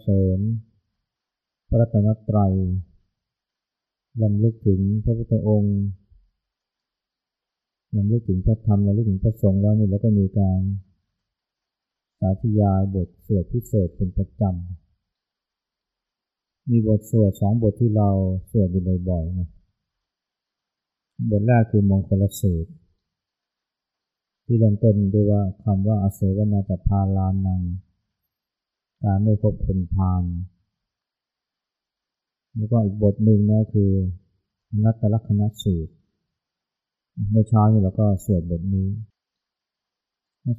เสริญ พระรัตนตรัยลำลึกถึงพระพุทธองค์ลำลึกถึงพระธรรมลำลึกถึงพระสงฆ์แล้วนี่เราก็มีการสาธยายบทสวดพิเศษเป็นประจำ มีบทสวดสองบทที่เราสวดอยู่บ่อยๆนะ บทแรกคือมงคลสูตร ที่เริ่มต้นด้วยว่าคำว่าอาเสวนาจะพาลานัง การไม่พบคนพาลแล้วก็อีกบทหนึ่งนะคืออนัตตลักษณสูตร เมื่อเช้านี้เราก็สวดบทนี้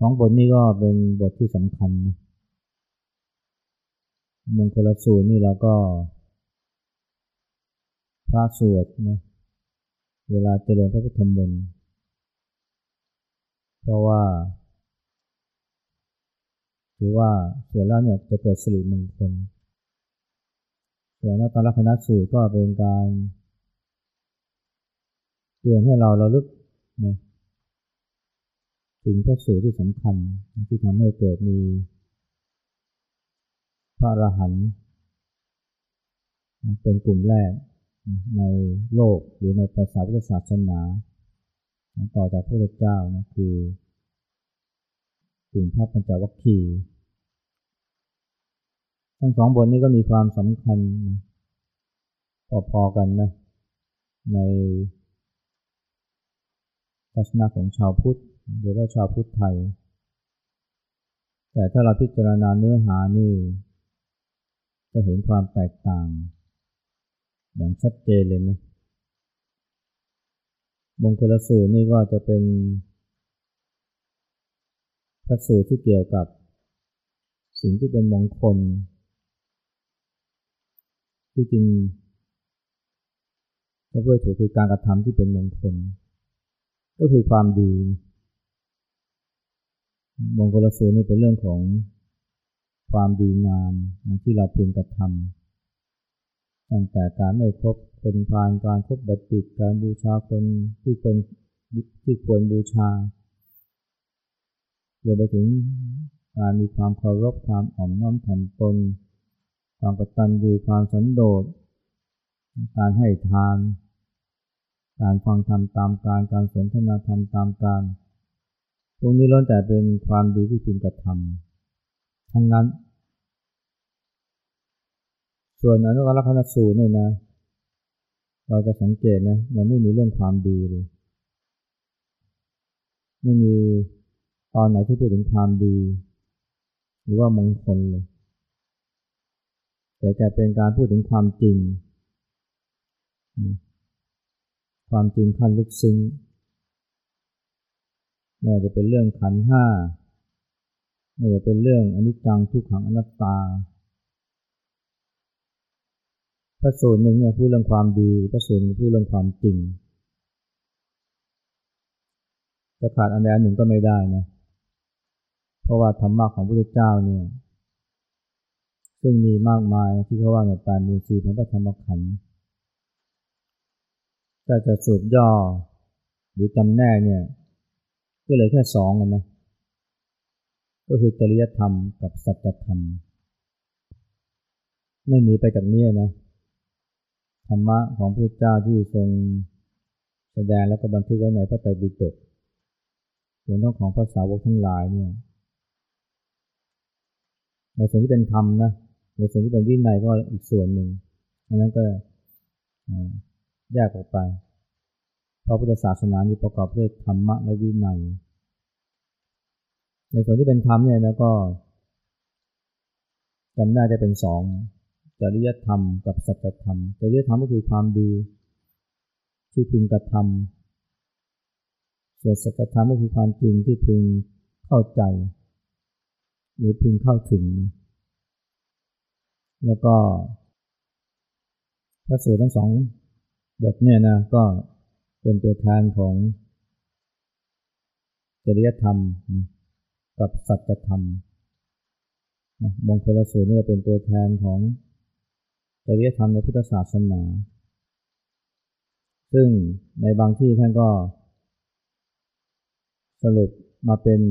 สองบทนี้ก็เป็นบทที่สำคัญนะมงคลสูตรนี่เราก็พระสวดนะเวลาเจริญพระพุทธมนต์เพราะว่า ถือว่าสวดแล้วเนี่ยจะเกิดสิริมงคลส่วนนัตตลักษณสูตรก็เป็นการเตือนให้เราเราลึกนะถึงพระสูตรที่สำคัญที่ทำให้เกิดมี พระอรหันต์เป็นกลุ่มแรกในโลกหรือในภาษาพุทธศาสนา ต่อจากพระพุทธเจ้านะคือกลุ่มพระปัญจวัคคีย์ ทั้งสองบทนี้ก็มีความสำคัญพอๆกันนะ ในทัศนะของชาวพุทธหรือว่าชาวพุทธไทย แต่ถ้าเราพิจารณาเนื้อหานี่ จะเห็นความแตกต่าง อย่างชัดเจนเลยนะมงคลสูตรนี่ก็จะเป็นพระสูตรที่เกี่ยวกับสิ่งที่เป็นมงคล ที่จริงก็เพื่อถูกคือการกระทำที่เป็นมงคล ก็คือความดีมงคลสูตรนี่เป็นเรื่องของความดีงามที่เราพึงกระทำตั้งแต่การไม่พบคนพานการคบบัติดการบูชาคนที่คนที่ควรบูชารวมไปถึงการมีความเคารพความอ่อมน้อมถ่อมตน ความกตัญญูความสันโดษ การให้ทาน การฟังธรรมตามการ การสนทนาธรรมตามการพวกนี้ล้วนแต่เป็นความดีที่คุณกระทำทั้งนั้น ส่วนอนุรักษณสูตรเนี่ยนะ เราจะสังเกตนะ มันไม่มีเรื่องความดีเลย ไม่มีตอนไหนที่พูดถึงความดี หรือว่ามงคลเลย แต่จะเป็นการพูดถึงความจริง ความจริงขั้นลึกซึ้งไม่ว่าจะเป็นเรื่องขันห้าไม่ว่าจะเป็นเรื่องอนิจจังทุกขังอนัตตาพระสูตรหนึ่งเนี่ยพูดเรื่องความดีพระสูตรหนึ่งพูดเรื่องความจริงจะขาดอันใดอันหนึ่งก็ไม่ได้นะเพราะว่าธรรมะของพระพุทธเจ้าเนี่ย ซึ่งมีมากมายที่เขาว่าเนี่ยแปดมูลสีพระธรรมขันธ์ถ้าจะสูตรย่อหรือจำแนกเนี่ยก็เลยแค่สองกันนะ ก็คือจริยธรรมกับสัจธรรม ไม่หนีไปจากนี้นะ ธรรมะของพระเจ้าที่ทรงแสดงแล้วก็บันทึกไว้ในพระไตรปิฎกส่วนต้องของภาษาวกทั้งหลายเนี่ยในส่วนที่เป็นธรรมนะ ในส่วนที่เป็นวินัยก็อีกส่วนหนึ่งอันนั้นก็แยกออกไป เพราะพุทธศาสนานี้ประกอบด้วยธรรมะและวินัย ในส่วนที่เป็นธรรมเนี่ยนะก็จำได้จะเป็นสองจริยธรรมกับสัจธรรม จริยธรรมก็คือความดีที่พึงกระทำส่วนสัจธรรมก็คือความจริงที่พึงเข้าใจ หรือพึงเข้าถึง แล้วก็พระสูตรทั้งสองบทเนี่ยนะก็เป็นตัวแทนของจริยธรรมกับสัจธรรมมงคลสูตรนี่เป็นตัวแทนของจริยธรรมในพุทธศาสนา ซึ่งในบางที่ท่านก็ สรุปมาเป็น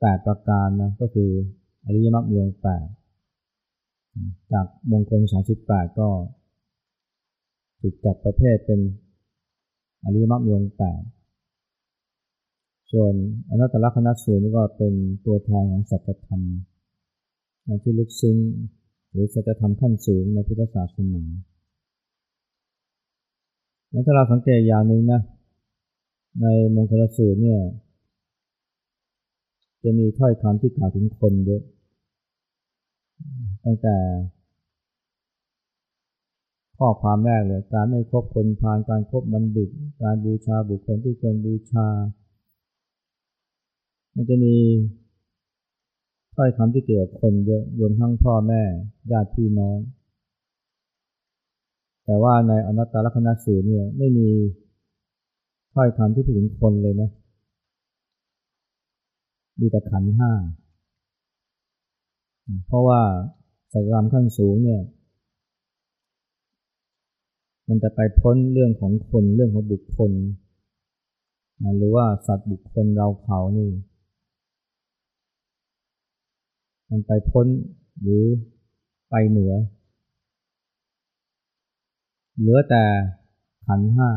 แปดประการนะก็คืออริยมรรคมีองค์แปด จากมงคลสาสิบแปดก็ถูกจัดประเภทเป็นอริยมรรคมีองแปดส่วนอนัตตลักนัสูตรนี่ก็เป็นตัวแทนของสัจธรรมที่ลึกซึ้งหรือสัจธรรมขั้นสูงในพุทธศาสนาแล้วถ้าเราสังเกตอย่างหนึ่งนะ ในมงคลสูตรเนี่ย จะมีถ้อยคำที่กล่าวถึงคนเยอะ ตั้งแต่ ข้อความแรกเลย การไม่คบคนพาลการครบบัณฑิต การบูชาบุคคลที่ควรบูชา มันจะมีถ้อยคำที่เกี่ยวกับคนเยอะรวมทั้งพ่อแม่ญาติพี่น้อง แต่ว่าในอนัตตลกนัสูตรเนี่ยไม่มีถ้อยคำที่พูดถึงคนเลยนะ มีแต่ขันห้า เพราะว่าสัจธรรมขั้นสูงเนี่ยมันจะไปพ้นเรื่องของคนเรื่องของบุคคล หรือว่าสัตว์บุคคลเราเขานี่ มันไปพ้นหรือไปเหนือ เหลือแต่ขันห้า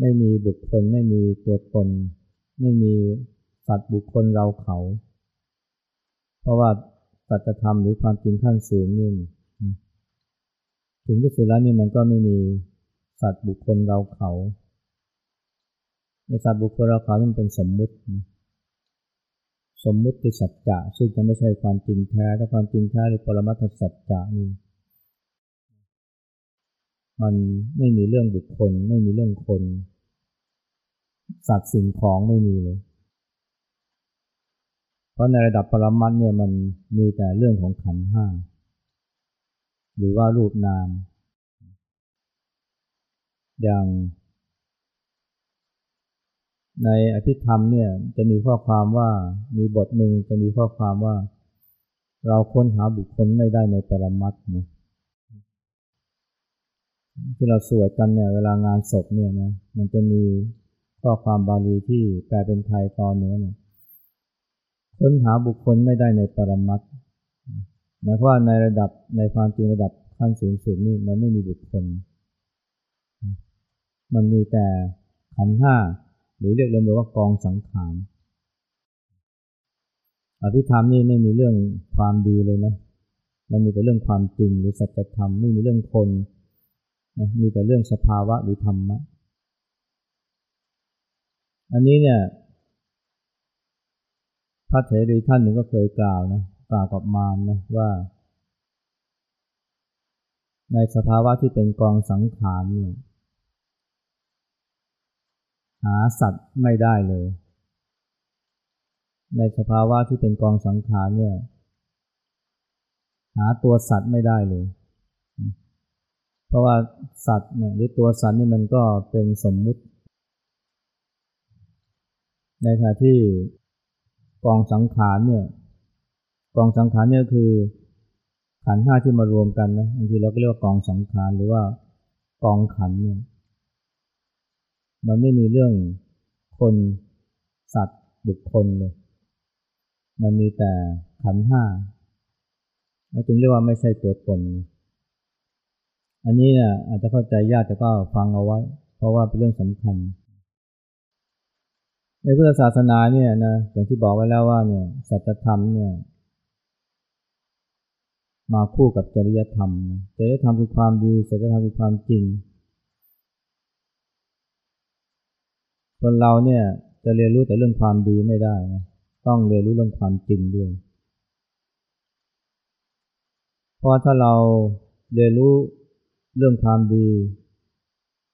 ไม่มีบุคคลไม่มีตัวตน ไม่มีสัตว์บุคคลเราเขา เพราะว่าสัจธรรมหรือความจริงขั้นสูงนี่ถึงที่สุดแล้วนี่มันก็ไม่มีสัตว์บุคคลเราเขา ในสัตว์บุคคลเราเขาที่มันเป็นสมมุติสมมุติคือสัจจะซึ่งจะไม่ใช่ความจริงแท้ถ้าความจริงแท้หรือปรมัตถสัจจะนี่มันไม่มีเรื่องบุคคล ไม่มีเรื่องคน สัตว์สิ่งของไม่มีเลย เพราะในระดับปรมัตเนี่ยมันมีแต่เรื่องของขันห้า หรือว่ารูปนาม อย่าง ในอภิธรรมเนี่ยจะมีข้อความว่ามีบทหนึ่งจะมีข้อความว่า เราค้นหาบุคคลไม่ได้ในปรมัตนะที่เราสวดกันเนี่ยเวลางานศพเนี่ยนะมันจะมีข้อความบาลีที่แปลเป็นไทยตอนนี้เนี่ย ค้นหาบุคคลไม่ได้ในปรมัตหมายความว่าในระดับในความจริงระดับขั้นสูงสุดนี่มันไม่มีบุคคล มันมีแต่ขันห้าหรือเรียกรวมๆว่ากองสังขารอภิธรรมนี่ไม่มีเรื่องความดีเลยนะ มันมีแต่เรื่องความจริงหรือสัจธรรมไม่มีเรื่องคนนะมีแต่เรื่องสภาวะหรือธรรมะ อันนี้เนี่ย ระเถรีท่านหนึ่งก็เคยกล่าวนะกล่าวกับมารนะว่า ในสภาวะที่เป็นกองสังขารเนี่ยหาสัตว์ไม่ได้เลย ในสภาวะที่เป็นกองสังขารเนี่ย หาตัวสัตว์ไม่ได้เลย เพราะว่าสัตว์เนี่ยหรือตัวสัตว์นี่มันก็เป็นสมมุติ ในขณะที่ กองสังขารเนี่ย กองสังขารเนี่ยคือขันห้าที่มารวมกันนะบางทีเราก็เรียกว่ากองสังขารหรือว่ากองขันเนี่ย มันไม่มีเรื่องคนสัตว์บุคคลเลย มันมีแต่ขันห้าเราจึงเรียกว่าไม่ใช่ตัวตน อันนี้เนี่ยอาจจะเข้าใจยากแต่ก็ฟังเอาไว้ เพราะว่าเป็นเรื่องสำคัญ ในพุทธศาสนาเนี่ยนะอย่างที่บอกไว้แล้วว่าเนี่ยสัจธรรมเนี่ย มาคู่กับจริยธรรมจริยธรรมคือความดีสัจธรรมคือความจริง คนเราเนี่ยจะเรียนรู้แต่เรื่องความดีไม่ได้นะต้องเรียนรู้เรื่องความจริงด้วย เพราะถ้าเราเรียนรู้เรื่องความดี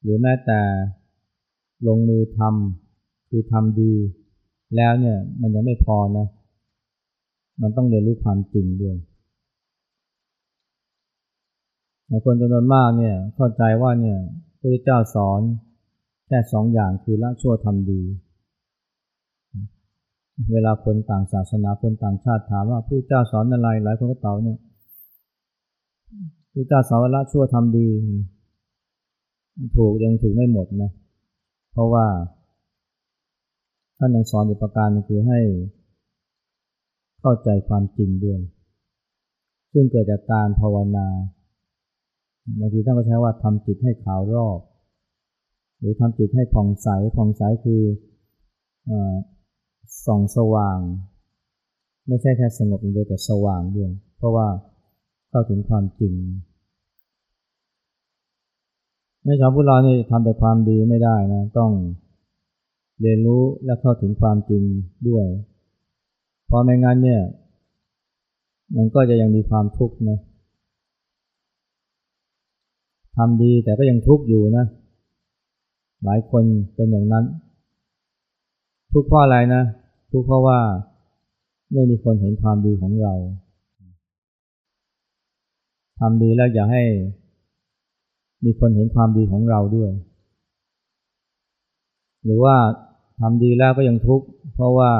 หรือแม้แต่ลงมือทำ คือทำดี แล้วเนี่ยมันยังไม่พอนะ มันต้องเรียนรู้ความจริงด้วยคนจำนวนมากเนี่ยเข้าใจว่าเนี่ยพระเจ้าสอนแค่สองอย่างคือละชั่วทำดี เวลาคนต่างศาสนาคนต่างชาติถามว่าผู้เจ้าสอนอะไรหลายคนก็ตอบเนี่ยพระเจ้าสอนละชั่วทำดี ถูกยังถูกไม่หมดนะ เพราะว่า ท่านยังสอนอีกประการนึงคือให้เข้าใจความจริงด้วย ซึ่งเกิดจากการภาวนาบางทีท่านก็ใช้ว่าทำจิตให้ขาวรอบ หรือทำจิตให้ผ่องใสผ่องใสคืออส่องสว่าง ไม่ใช่แค่สงบอย่างเดียวแต่สว่างด้วย เพราะว่าเข้าถึงความจริงในชาวพุทธเรานี่ทำแต่ความดีไม่ได้นะต้อง เรียนรู้และเข้าถึงความจริงด้วยพอไม่งั้นเนี่ย มันก็จะยังมีความทุกข์นะทำดีแต่ก็ยังทุกข์อยู่นะ หลายคนเป็นอย่างนั้น ทุกข์เพราะอะไรนะ ทุกข์เพราะว่าไม่มีคนเห็นความดีของเราทำดีแล้วอย่าให้มีคนเห็นความดีของเราด้วย หรือว่า ทำดีแล้วก็ยังทุกข์เพราะว่า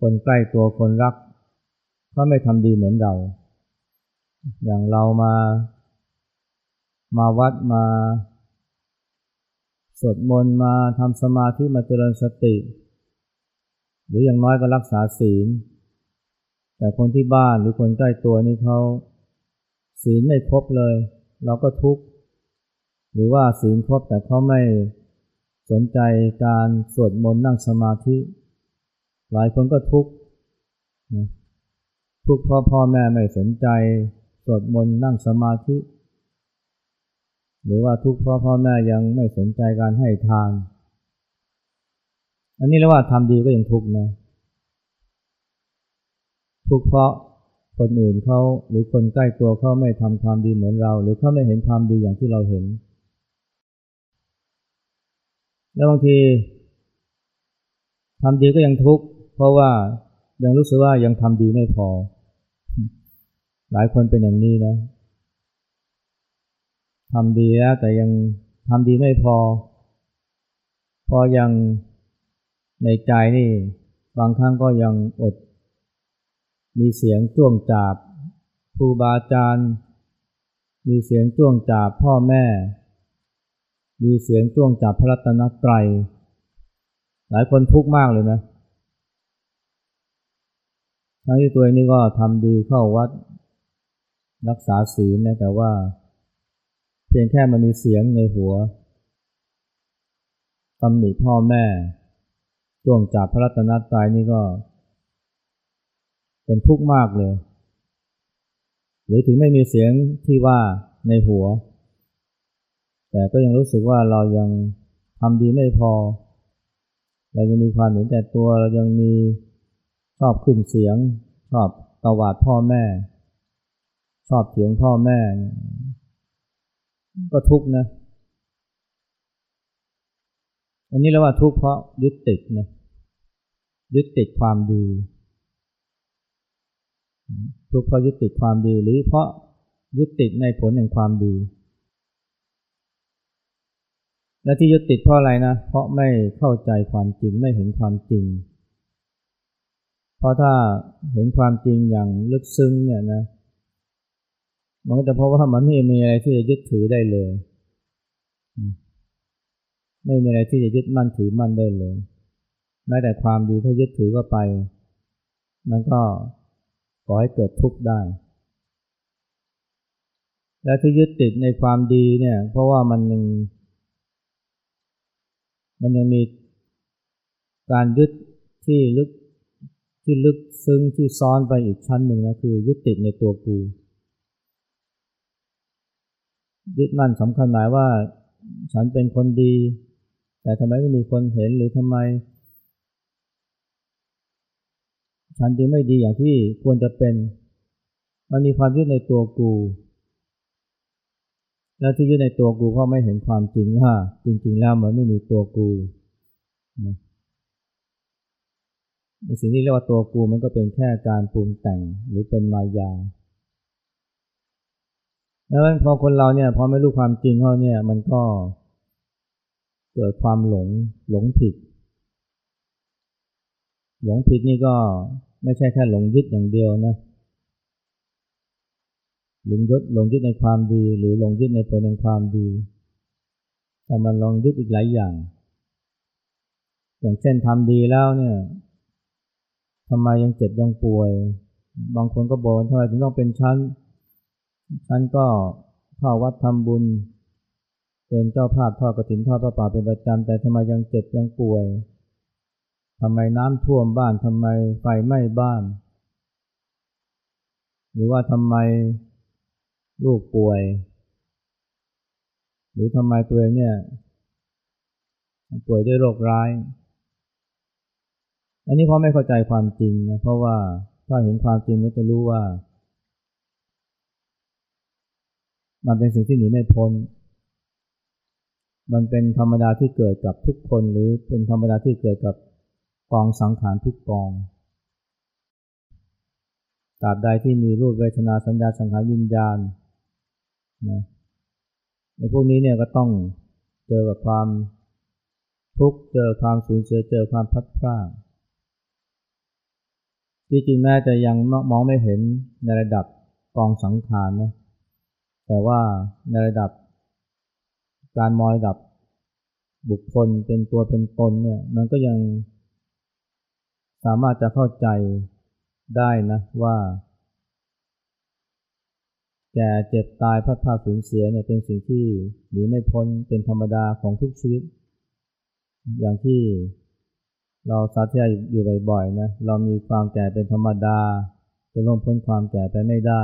คนใกล้ตัวคนรักเขาไม่ทำดีเหมือนเรา อย่างเรามา มาวัดมาสวดมนต์มาทำสมาธิมาเจริญสติ หรืออย่างน้อยก็รักษาศีล แต่คนที่บ้านหรือคนใกล้ตัวนี่เขาศีลไม่ครบเลย เราก็ทุกข์หรือว่าศีลครบแต่เขาไม่ สนใจการสวดมนต์นั่งสมาธิ หลายคนก็ทุกข์ทุกข์เพราะพ่อแม่ไม่สนใจสวดมนต์นั่งสมาธิ หรือว่าทุกข์เพราะพ่อแม่ยังไม่สนใจการให้ทาน อันนี้เรียกว่าทำดีก็ยังทุกข์นะ ทุกข์เพราะคนอื่นเขาหรือคนใกล้ตัวเขาไม่ทำความดีเหมือนเรา หรือเขาไม่เห็นความดีอย่างที่เราเห็น แล้วบางทีทำดีก็ยังทุกข์เพราะว่ายังรู้สึกว่ายังทำดีไม่พอ หลายคนเป็นอย่างนี้นะทำดีแล้วแต่ยังทำดีไม่พอ พอยังในใจนี่บางครั้งก็ยังอด มีเสียงจ้วงจาบครูบาอาจารย์ มีเสียงจ้วงจาบพ่อแม่ มีเสียงจ้วงจาบพระรัตนตรัย หลายคนทุกข์มากเลยนะทั้งที่ตัวเองนี่ก็ทำดีเข้าวัดรักษาศีลนะแต่ว่าเพียงแค่มันมีเสียงในหัวตำหนิพ่อแม่ช่วงจากพระรัตนตรัยนี่ก็ เป็นทุกข์มากเลย หรือถึงไม่มีเสียงที่ว่าในหัว แต่ก็ยังรู้สึกว่าเรายังทำดีไม่พอ เรายังมีความเห็นแต่ตัว เรายังมีชอบขึ้นเสียง ชอบตวาดพ่อแม่ ชอบเถียงพ่อแม่ ก็ทุกข์นะ อันนี้เรียกว่าทุกข์เพราะยึดติดนะ ยึดติดความดี ทุกข์เพราะยึดติดความดีหรือเพราะยึดติดในผลแห่งความดี และที่ยึดติดเพราะอะไรนะ เพราะไม่เข้าใจความจริงไม่เห็นความจริง เพราะถ้าเห็นความจริงอย่างลึกซึ้งเนี่ยนะ มันก็จะพบว่ามันไม่มีอะไรที่จะยึดถือได้เลย ไม่มีอะไรที่จะยึดมั่นถือมั่นได้เลย แม้แต่ความดีถ้ายึดถือก็ไป มันก็ก่อให้เกิดทุกข์ได้ และที่ยึดติดในความดีเนี่ย เพราะว่ามันยัง มันยังมีการยึดที่ลึกที่ลึกซึ้งที่ซ้อนไปอีกชั้นหนึ่งนะคือยึดติดในตัวกูยึดมั่นสำคัญหมายว่าฉันเป็นคนดี แต่ทำไมไม่มีคนเห็นหรือทำไม ฉันจึงไม่ดีอย่างที่ควรจะเป็น มันมีความยึดในตัวกู แล้วที่ยึดในตัวกูเพราะไม่เห็นความจริงว่า จริง ๆ แล้วมันไม่มีตัวกูนะในสิ่งที่เรียกว่าตัวกูมันก็เป็นแค่การปรุงแต่งหรือเป็นมายาแล้วพอคนเราเนี่ยพอไม่รู้ความจริงเขาเนี่ยมันก็เกิดความหลงหลงผิด หลงผิดนี่ก็ไม่ใช่แค่หลงยึดอย่างเดียวนะ หลงยึดหลงยึดในความดี หรือหลงยึดในผลแห่งความดี แต่มันลองยึดอีกหลายอย่าง อย่างเช่นทำดีแล้วเนี่ยทำไมยังเจ็บยังป่วย บางคนก็บอกทำไมถึงต้องเป็นชั้นชั้นก็เข้าวัดทำบุญ เป็นเจ้าภาพทอดกระถินทอดพระป่าเป็นประจำแต่ทำไมยังเจ็บยังป่วยทำไมน้ำท่วมบ้านทำไมไฟไหม้บ้าน หรือว่าทำไม ลูกป่วย หรือทำไมตัวเองเนี่ยป่วยด้วยโรคร้าย อันนี้เพราไม่เข้าใจความจริงนะเพราะว่าถ้าเห็นความจริงก็จะรู้ว่า มันเป็นสิ่งที่หนีไม่พ้น มันเป็นธรรมดาที่เกิดกับทุกคนหรือเป็นธรรมดาที่เกิดกับกองสังขารทุกกองตราบใดที่มีรูปเวทนาสัญญาสังขารวิญญาณ นะในพวกนี้เนี่ยก็ต้องเจอกับความทุกข์เจอความสูญเสียเจอความพัดพลาดจริงแม้จะยังมองไม่เห็นในระดับกองสังขารนะแต่ว่าในระดับการมองระดับบุคคลเป็นตัวเป็นตนเนี่ยมันก็ยังสามารถจะเข้าใจได้นะว่า ก่เจ็บตายพัดพาสูญเสียเนี่ยเป็นสิ่งที่หนีไม่พ้นเป็นธรรมดาของทุกชีวิต อย่างที่เราสาธยายอยู่บ่อยๆนะเรามีความแก่เป็นธรรมดา จะล่วงพ้นความแก่ไปไม่ได้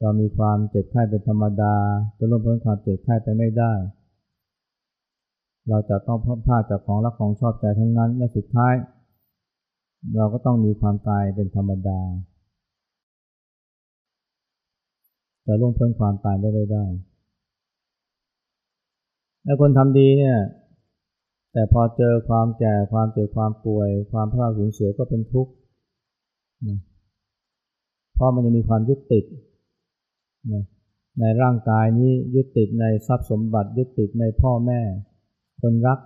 เรามีความเจ็บไข้เป็นธรรมดา จะล่วงพ้นความเจ็บไข้ไปไม่ได้ เราจะต้องพัดพาจากของรักของชอบใจทั้งนั้นและสุดท้าย เราก็ต้องมีความตายเป็นธรรมดา จะล่วงพ้นความตายไปไม่ได้ แล้วคนทำดีเนี่ย แต่พอเจอความแก่ความเจ็บความป่วย ความพลาดสูญเสียก็เป็นทุกข์เพราะมันยังมีความยึดติดในร่างกายนี้ยึดติดในทรัพย์สมบัติ ยึดติดในพ่อแม่ คนรัก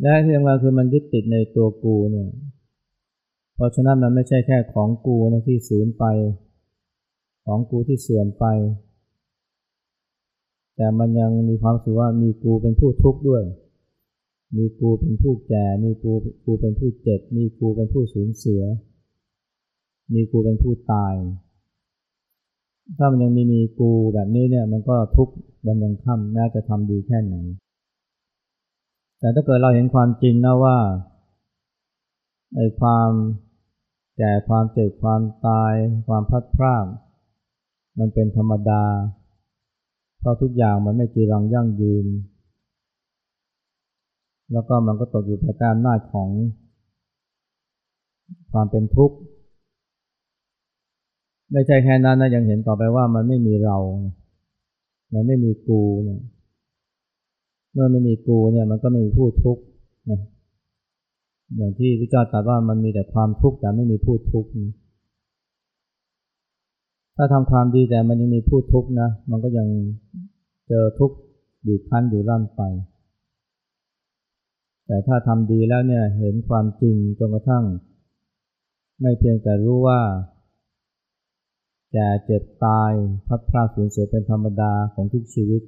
และที่สำคัญคือมันยึดติดในตัวกูเนี่ย เพราะฉะนั้นมันไม่ใช่แค่ของกูนะที่สูญไป ของกูที่เสื่อมไป แต่มันยังมีความสุขว่ามีกูเป็นผู้ทุกข์ด้วย มีกูเป็นผู้แก่ มีกูกูเป็นผู้เจ็บ มีกูเป็นผู้สูญเสีย มีกูเป็นผู้ตาย ถ้ามันยังมีมีกูแบบนี้เนี่ยมันก็ทุกข์วันยังค่ำแม้จะทำดีแค่ไหน แต่ถ้าเกิดเราเห็นความจริงนะว่าไอ้ความแก่ความเจ็บความตาย ความพัดพราก มันเป็นธรรมดา เพราะทุกอย่างมันไม่จีรังยั่งยืน แล้วก็มันก็ตกอยู่ภายใต้อำนาจของความเป็นทุกข์ ไม่ใช่แค่นั้นนะยังเห็นต่อไปว่ามันไม่มีเรา มันไม่มีกูเนี่ยเมื่อไม่มีกูเนี่ยมันก็ไม่มีผู้ทุกข์นะอย่างที่พระเจ้าตรัสว่ามันมีแต่ความทุกข์แต่ไม่มีผู้ทุกข์ ถ้าทำความดีแต่มันยังมีผู้ทุกข์นะ มันก็ยังเจอทุกข์บีบคั้นอยู่ร่ำไป แต่ถ้าทำดีแล้วเนี่ยเห็นความจริงจนกระทั่ง ไม่เพียงแต่รู้ว่าแก่เจ็บตายพัดพลาดสูญเสียเป็นธรรมดาของทุกชีวิต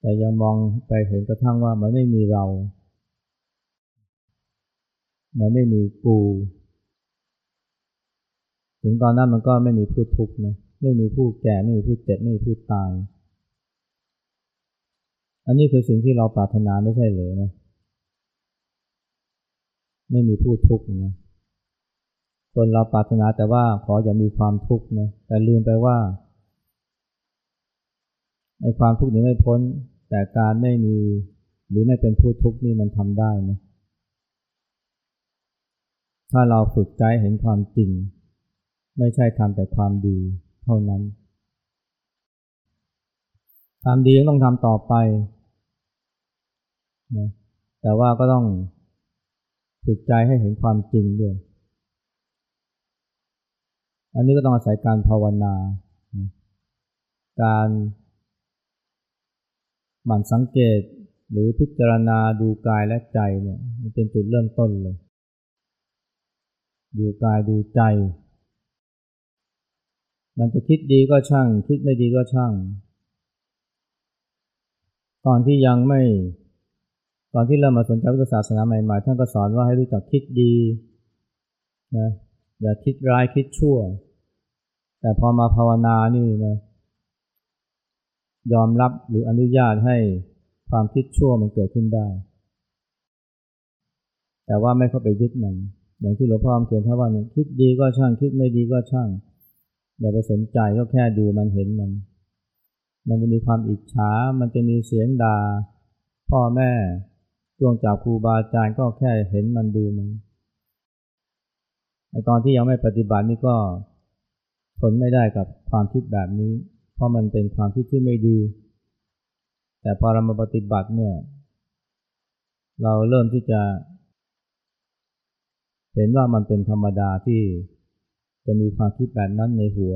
แต่ยังมองไปเห็นกระทั่งว่ามันไม่มีเรา มันไม่มีกู ถึงตอนนั้นมันก็ไม่มีผู้ทุกข์นะไม่มีผู้แก่ไม่มีผู้เจ็บไม่มีผู้ตาย อันนี้คือสิ่งที่เราปรารถนาไม่ใช่เลยนะ ไม่มีผู้ทุกข์นะคนเราปรารถนาแต่ว่าขออย่ามีความทุกข์นะแต่ลืมไปว่าไอ้ความทุกข์นี้ไม่พ้น แต่การไม่มีหรือไม่เป็นผู้ทุกข์นี่มันทำได้นะถ้าเราฝึกใจเห็นความจริง ไม่ใช่ทำแต่ความดีเท่านั้นทำดีต้องทำต่อไปนะแต่ว่าก็ต้องฝึกใจให้เห็นความจริงด้วย อันนี้ก็ต้องอาศัยการภาวนา การหมั่นสังเกตหรือพิจารณาดูกายและใจเนี่ยมันเป็นจุดเริ่มต้นเลย ดูกายดูใจ มันจะคิดดีก็ช่าง คิดไม่ดีก็ช่าง ตอนที่ยังไม่ ตอนที่เริ่มมาสนใจพุทธศาสนาใหม่ๆ ท่านก็สอนว่าให้รู้จักคิดดีนะอย่าคิดร้ายคิดชั่ว แต่พอมาภาวนานี่นะยอมรับหรืออนุญาตให้ความคิดชั่วมันเกิดขึ้นได้ แต่ว่าไม่เข้าไปยึดมัน อย่างที่หลวงพ่อเขียนท่าว่าเนี่ยคิดดีก็ช่าง คิดไม่ดีก็ช่าง อย่าไปสนใจก็แค่ดูมันเห็นมัน มันจะมีความอิจฉา มันจะมีเสียงด่า พ่อแม่ช่วงจากครูบาอาจารย์ก็แค่เห็นมันดูมันไอตอนที่ยังไม่ปฏิบัตินี่ก็ทนไม่ได้กับความคิดแบบนี้ เพราะมันเป็นความคิดที่ไม่ดี แต่พอเรามาปฏิบัติเนี่ย เราเริ่มที่จะ เห็นว่ามันเป็นธรรมดาที่ จะมีความคิดแบบนั้นในหัว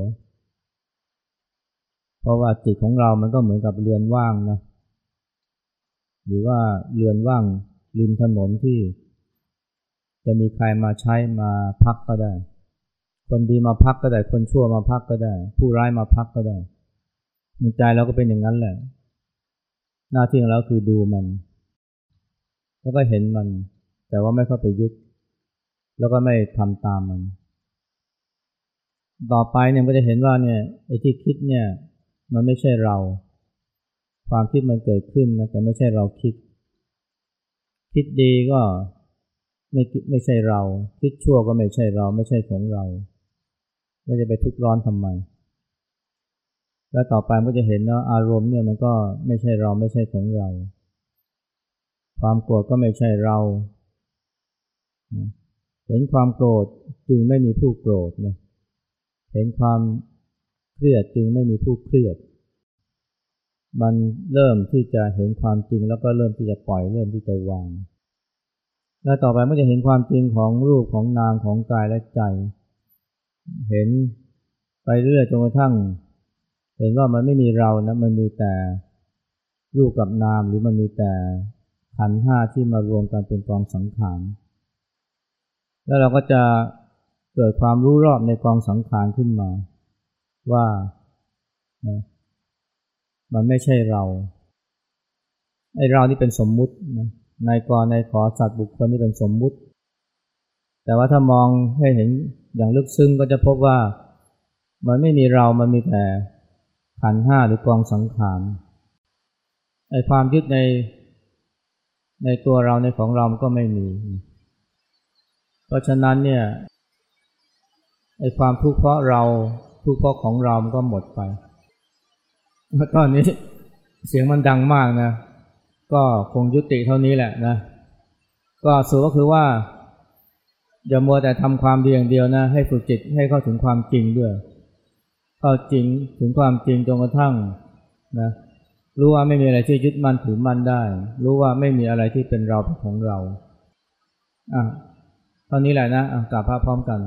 เพราะว่าจิตของเรามันก็เหมือนกับเรือนว่างนะ หรือว่าเรือนว่างริมถนนที่ จะมีใครมาใช้มาพักก็ได้ คนดีมาพักก็ได้ คนชั่วมาพักก็ได้ ผู้ร้ายมาพักก็ได้มันใจเราก็เป็นอย่างนั้นแหละ หน้าที่ของเราคือดูมัน แล้วก็เห็นมัน แต่ว่าไม่เข้าไปยึด แล้วก็ไม่ทำตามมัน ต่อไปเนี่ยก็จะเห็นว่าเนี่ยไอ้ที่คิดเนี่ยมันไม่ใช่เรา ความคิดมันเกิดขึ้นนะแต่ไม่ใช่เราคิด คิดดีก็ไม่ไม่ใช่เรา คิดชั่วก็ไม่ใช่เราไม่ใช่ของเราเราจะไปทุกข์ร้อนทำไม แล้วต่อไปก็จะเห็นว่าอารมณ์เนี่ยมันก็ไม่ใช่เราไม่ใช่ของเรา ความโกรธก็ไม่ใช่เรา เห็นความโกรธจึงไม่มีผู้โกรธนะเเห็นความเครียดจึงไม่มีผู้เครียด มันเริ่มที่จะเห็นความจริงแล้วก็เริ่มที่จะปล่อยเริ่มที่จะวาง แล้วต่อไปมันจะเห็นความจริงของรูปของนามของกายและใจ เห็นไปเรื่อยจนกระทั่ง เห็นว่ามันไม่มีเรานะมันมีแต่รูปกับนามหรือมันมีแต่ขันห้าที่มารวมกันเป็นกองสังขาร แล้วเราก็จะ เกิดความรู้รอบในกองสังขารขึ้นมา ว่านะมันไม่ใช่เราไอเรานี่เป็นสมมุตินะนายกรนายขอสัตว์บุคคลนี่เป็นสมมุติ แต่ว่าถ้ามองให้เห็นอย่างลึกซึ้งก็จะพบว่ามันไม่มีเรา มันมีแต่ขันห้าหรือกองสังขารไอความยึดในในตัวเราในของเราก็ไม่มี เพราะฉะนั้นเนี่ย ไอ้ความทุกข์เพราะเราทุกข์เพราะของเรามันก็หมดไปแล้วตอนนี้เสียงมันดังมากนะ ก็คงยุติเท่านี้แหละนะ ก็สุดก็คือว่าอย่ามัวแต่ทำความดีอย่างเดียวนะ ให้ฝึกจิตให้เข้าถึงความจริงด้วย เข้าจริงถึงความจริงจนกระทั่งนะรู้ว่าไม่มีอะไรที่ยึดมั่นถือมั่นได้ รู้ว่าไม่มีอะไรที่เป็นเราเป็นของเราอะเท่านี้แหละนะอะกลับพาพร้อมกัน